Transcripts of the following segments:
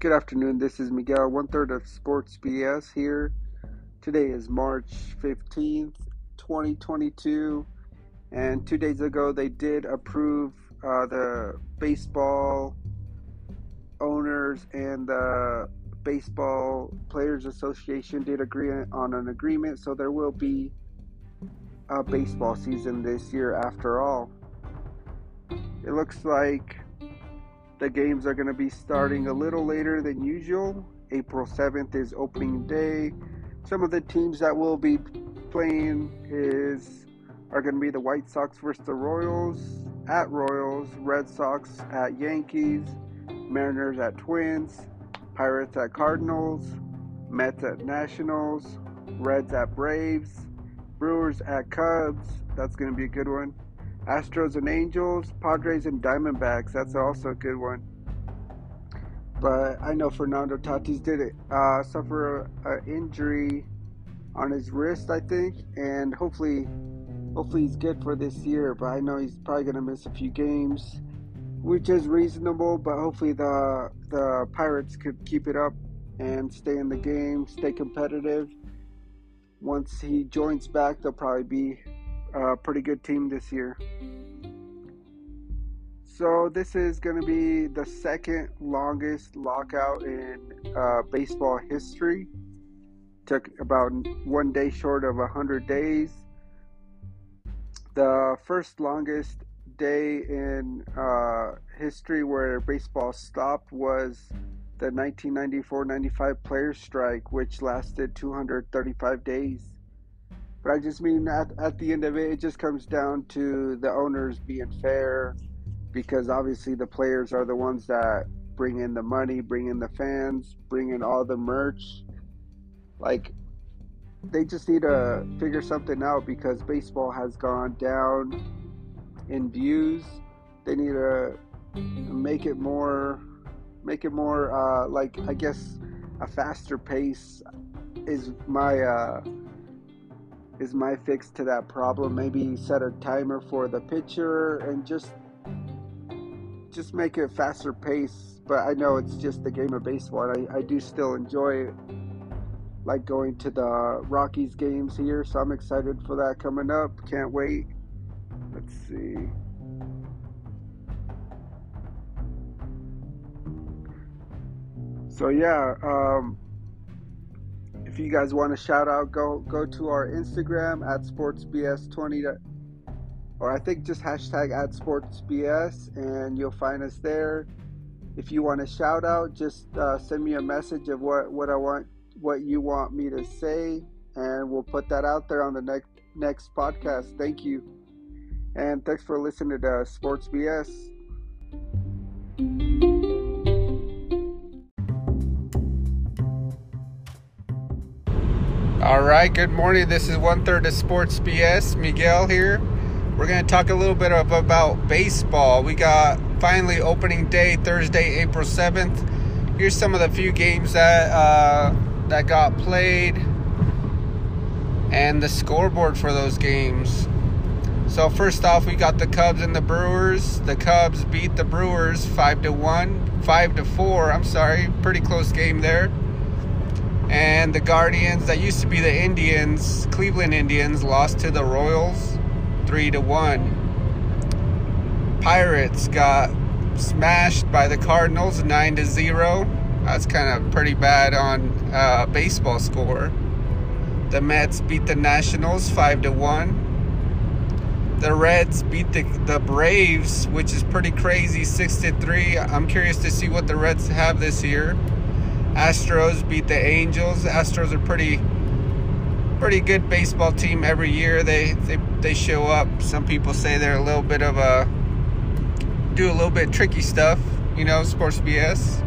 Good afternoon. This is Miguel, one third of Sports BS here. Today is March 15th, 2022. And two days ago, they did approve uh, the baseball owners and the Baseball Players Association did agree on an agreement. So there will be a baseball season this year after all. It looks like the games are going to be starting a little later than usual. April 7th is opening day. Some of the teams that will be playing is are going to be the White Sox versus the Royals at Royals, Red Sox at Yankees, Mariners at Twins, Pirates at Cardinals, Mets at Nationals, Reds at Braves, Brewers at Cubs. That's going to be a good one. Astros and Angels, Padres and Diamondbacks. That's also a good one. But I know Fernando Tatis did it, uh, suffer an injury on his wrist, I think, and hopefully, hopefully he's good for this year. But I know he's probably gonna miss a few games, which is reasonable. But hopefully the the Pirates could keep it up and stay in the game, stay competitive. Once he joins back, they'll probably be a pretty good team this year. So this is going to be the second longest lockout in uh, baseball history. Took about one day short of 100 days. The first longest day in uh, history where baseball stopped was the 1994-95 players strike, which lasted 235 days. But I just mean at, at the end of it, it just comes down to the owners being fair because obviously the players are the ones that bring in the money, bring in the fans, bring in all the merch. Like, they just need to figure something out because baseball has gone down in views. They need to make it more, make it more, uh, like, I guess a faster pace is my, uh, is my fix to that problem. Maybe set a timer for the pitcher and just just make it faster pace. But I know it's just the game of baseball. I, I do still enjoy it, like going to the Rockies games here. So I'm excited for that coming up. Can't wait. Let's see. So yeah, um, if you guys want to shout out, go go to our Instagram at sportsbs20, or I think just hashtag at sportsbs, and you'll find us there. If you want to shout out, just uh, send me a message of what what I want, what you want me to say, and we'll put that out there on the next next podcast. Thank you, and thanks for listening to Sports BS. All right, good morning. This is one third of Sports BS. Miguel here. We're going to talk a little bit of, about baseball. We got finally opening day Thursday, April 7th. Here's some of the few games that uh, that got played and the scoreboard for those games. So first off, we got the Cubs and the Brewers. The Cubs beat the Brewers 5 to 1, 5 to 4. I'm sorry, pretty close game there and the Guardians that used to be the Indians, Cleveland Indians, lost to the Royals three to one. Pirates got smashed by the Cardinals nine to zero. That's kind of pretty bad on uh, baseball score. The Mets beat the Nationals five to one. The Reds beat the, the Braves, which is pretty crazy, six to three. I'm curious to see what the Reds have this year. Astros beat the Angels. Astros are pretty pretty good baseball team every year. They they they show up. Some people say they're a little bit of a do a little bit tricky stuff, you know, sports BS.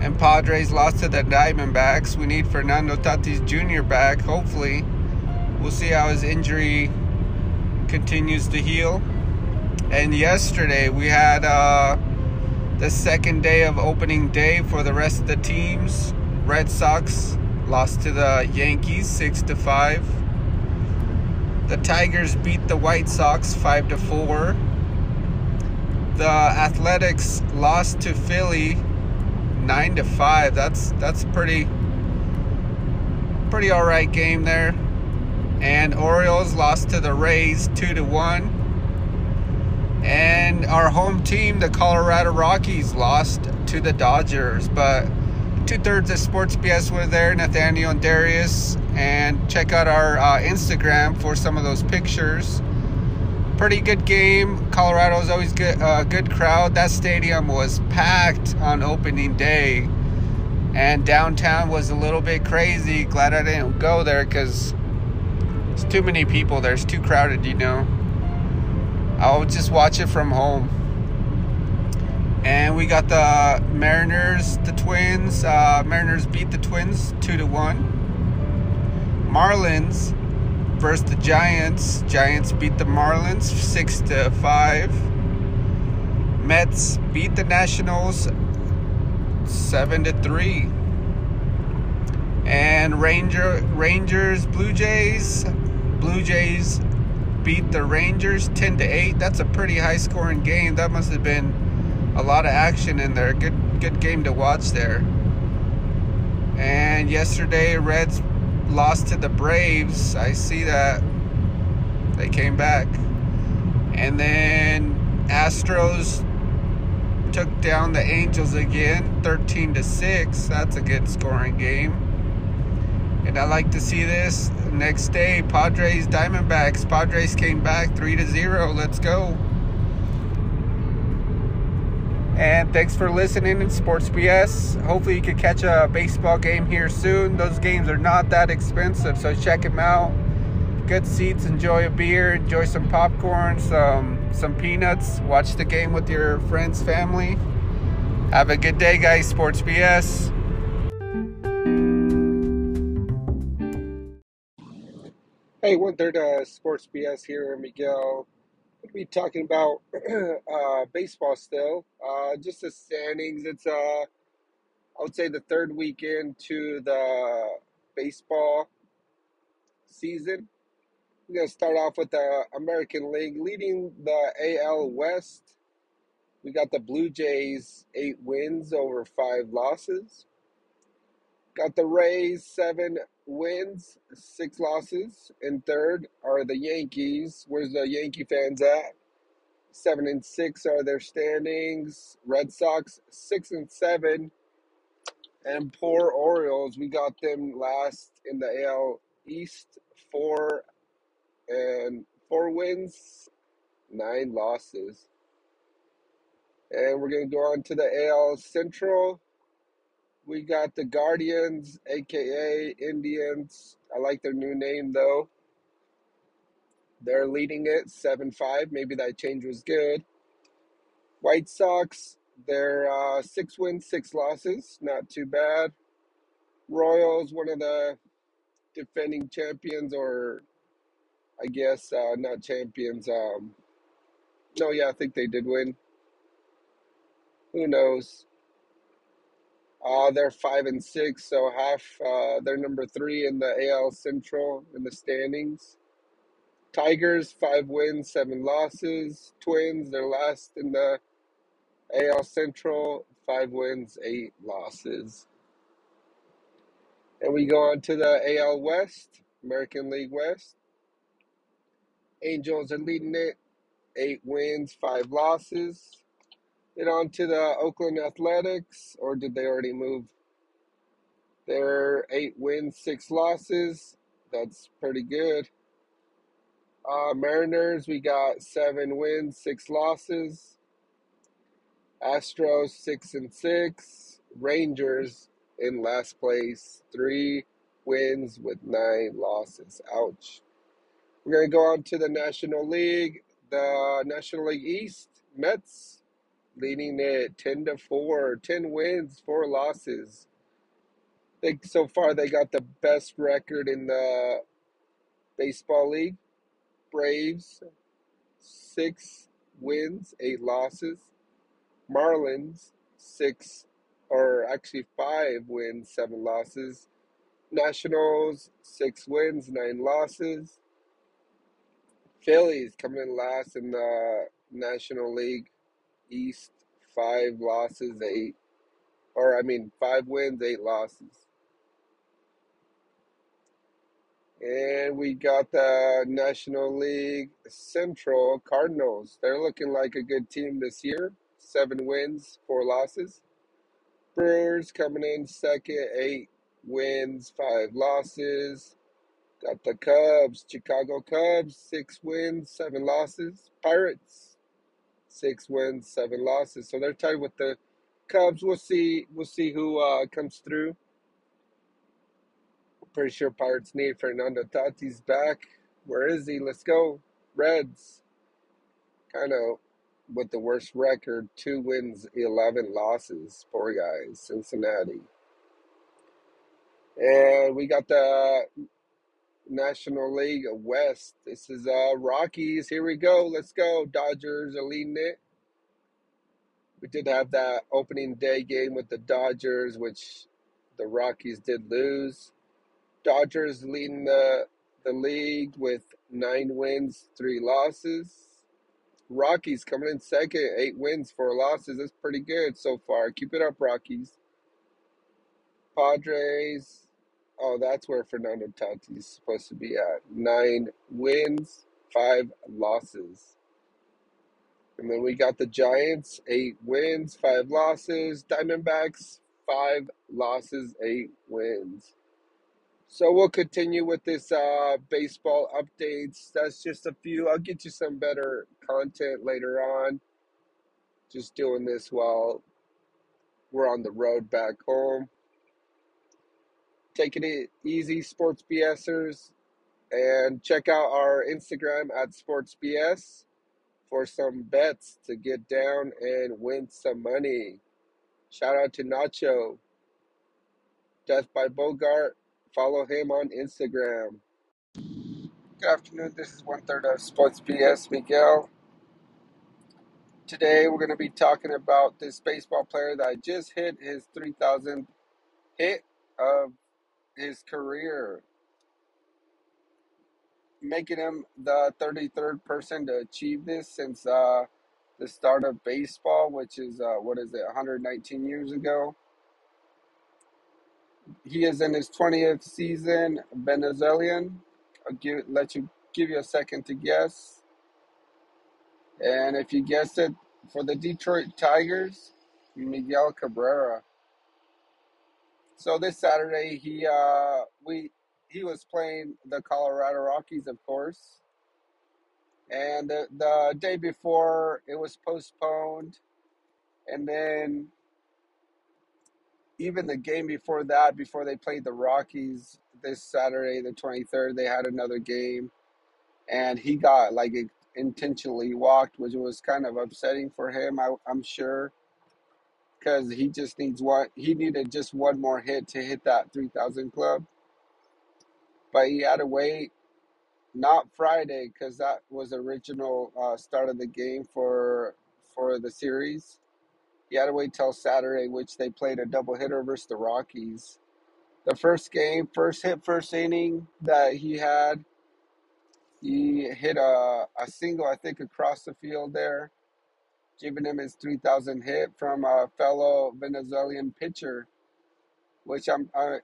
And Padres lost to the Diamondbacks. We need Fernando Tatis Jr. back. Hopefully, we'll see how his injury continues to heal. And yesterday we had uh, the second day of opening day for the rest of the teams. Red Sox lost to the Yankees 6 to 5. The Tigers beat the White Sox 5 to 4. The Athletics lost to Philly nine to five. That's that's pretty pretty all right game there. And Orioles lost to the Rays two to one. And our home team, the Colorado Rockies, lost to the Dodgers. But two thirds of Sports BS were there, Nathaniel and Darius. And check out our uh, Instagram for some of those pictures. Pretty good game. Colorado's always good, uh, good crowd. That stadium was packed on opening day. And downtown was a little bit crazy. Glad I didn't go there because it's too many people There's too crowded, you know. I'll just watch it from home. And we got the Mariners, the Twins. Uh, Mariners beat the Twins two to one. Marlins versus the Giants. Giants beat the Marlins six to five. Mets beat the Nationals seven to three. And Ranger Rangers Blue Jays Blue Jays beat the Rangers 10 to 8. That's a pretty high scoring game. That must have been a lot of action in there. Good good game to watch there. And yesterday Reds lost to the Braves. I see that they came back. And then Astros took down the Angels again, 13 to 6. That's a good scoring game. I like to see this. Next day, Padres Diamondbacks. Padres came back 3 to 0. Let's go. And thanks for listening in Sports BS. Hopefully, you can catch a baseball game here soon. Those games are not that expensive, so check them out. Good seats, enjoy a beer, enjoy some popcorn, some some peanuts, watch the game with your friends, family. Have a good day, guys. Sports BS. Hey, one third uh, Sports BS here, Miguel. We'll be talking about uh, baseball still. Uh, just the standings. It's uh, I would say the third weekend to the baseball season. We're to start off with the American League. Leading the AL West, we got the Blue Jays, eight wins over five losses. Got the Rays, seven wins, six losses. And third are the Yankees. Where's the Yankee fans at? Seven and six are their standings. Red Sox, six and seven. And poor Orioles, we got them last in the AL East, four and four wins, nine losses. And we're going to go on to the AL Central. We got the Guardians, aka Indians. I like their new name though. They're leading it 7 5. Maybe that change was good. White Sox, they're uh, six wins, six losses. Not too bad. Royals, one of the defending champions or I guess uh, not champions. Um, no, yeah, I think they did win. Who knows? Uh, they're five and six, so half. Uh, they're number three in the AL Central in the standings. Tigers five wins, seven losses. Twins they're last in the AL Central, five wins, eight losses. And we go on to the AL West, American League West. Angels are leading it, eight wins, five losses. Then on to the Oakland Athletics, or did they already move? They're eight wins, six losses. That's pretty good. Uh, Mariners, we got seven wins, six losses. Astros, six and six. Rangers in last place, three wins with nine losses. Ouch. We're going to go on to the National League. The National League East, Mets leading it 10 to 4, 10 wins, 4 losses. Think so far they got the best record in the baseball league. Braves, 6 wins, 8 losses. Marlins, 6 or actually 5 wins, 7 losses. Nationals, 6 wins, 9 losses. Phillies coming in last in the National League East, five losses, eight or I mean, five wins, eight losses. And we got the National League Central Cardinals. They're looking like a good team this year. Seven wins, four losses. Brewers coming in second, eight wins, five losses. Got the Cubs, Chicago Cubs, six wins, seven losses. Pirates, six wins, seven losses. So they're tied with the Cubs. We'll see. We'll see who uh, comes through. Pretty sure Pirates need Fernando Tatis back. Where is he? Let's go. Reds. Kind of with the worst record. Two wins, 11 losses. Poor guys. Cincinnati. And we got the National League West. This is uh Rockies. Here we go. Let's go. Dodgers are leading it. We did have that opening day game with the Dodgers, which the Rockies did lose. Dodgers leading the the league with nine wins, three losses. Rockies coming in second, eight wins, four losses. That's pretty good so far. Keep it up, Rockies. Padres. Oh, that's where Fernando Tatis is supposed to be at. Nine wins, five losses. And then we got the Giants, eight wins, five losses. Diamondbacks, five losses, eight wins. So we'll continue with this uh, baseball updates. That's just a few. I'll get you some better content later on. Just doing this while we're on the road back home. Taking it easy, Sports BSers. And check out our Instagram at Sports BS for some bets to get down and win some money. Shout out to Nacho. Death by Bogart. Follow him on Instagram. Good afternoon. This is one third of Sports BS Miguel. Today we're going to be talking about this baseball player that just hit his 3,000th hit of his career, making him the 33rd person to achieve this since uh, the start of baseball, which is uh, what is it, 119 years ago. He is in his 20th season, Venezuelan. I'll give, let you give you a second to guess. And if you guessed it for the Detroit Tigers, Miguel Cabrera. So this Saturday he uh we he was playing the Colorado Rockies, of course. And the, the day before it was postponed. And then even the game before that, before they played the Rockies this Saturday, the 23rd, they had another game. And he got like intentionally walked, which was kind of upsetting for him, I, I'm sure. Because he just needs one, he needed just one more hit to hit that 3,000 club. But he had to wait, not Friday, because that was original uh, start of the game for for the series. He had to wait till Saturday, which they played a double hitter versus the Rockies. The first game, first hit, first inning that he had, he hit a, a single, I think, across the field there, giving him his 3,000 hit from a fellow Venezuelan pitcher, which I'm I,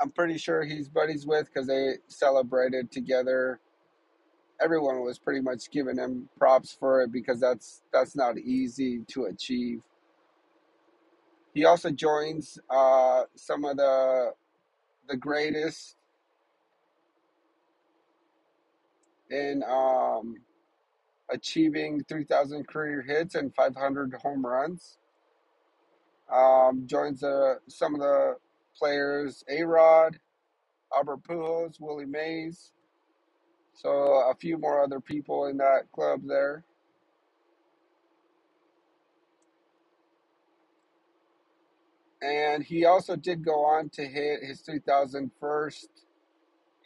I'm pretty sure he's buddies with because they celebrated together. Everyone was pretty much giving him props for it because that's that's not easy to achieve. He also joins uh, some of the the greatest in um, achieving 3,000 career hits and 500 home runs. Um, joins uh, some of the players: A Rod, Albert Pujols, Willie Mays. So a few more other people in that club there. And he also did go on to hit his 3001st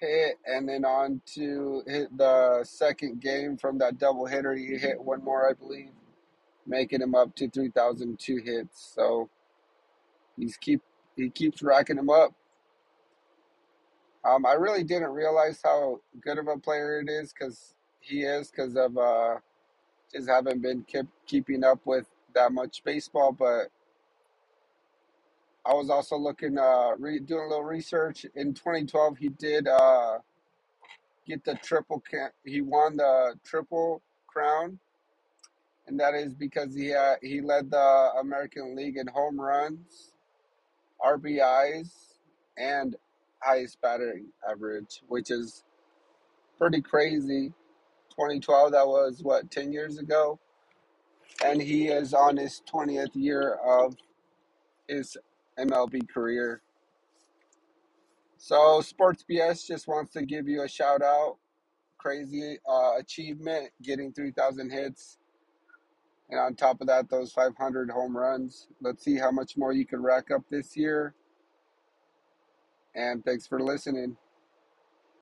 hit and then on to hit the second game from that double hitter. He hit one more, I believe, making him up to 3002 hits. So he's keep he keeps racking them up. Um, I really didn't realize how good of a player it is because he is because of uh, just haven't been kept keeping up with that much baseball, but I was also looking, uh, re- doing a little research. In 2012, he did uh, get the triple. Can- he won the triple crown, and that is because he uh, he led the American League in home runs, RBIs, and highest batting average, which is pretty crazy. 2012, that was what 10 years ago, and he is on his 20th year of his MLB career. So Sports BS just wants to give you a shout out. Crazy uh, achievement, getting 3,000 hits, and on top of that, those 500 home runs. Let's see how much more you can rack up this year. And thanks for listening.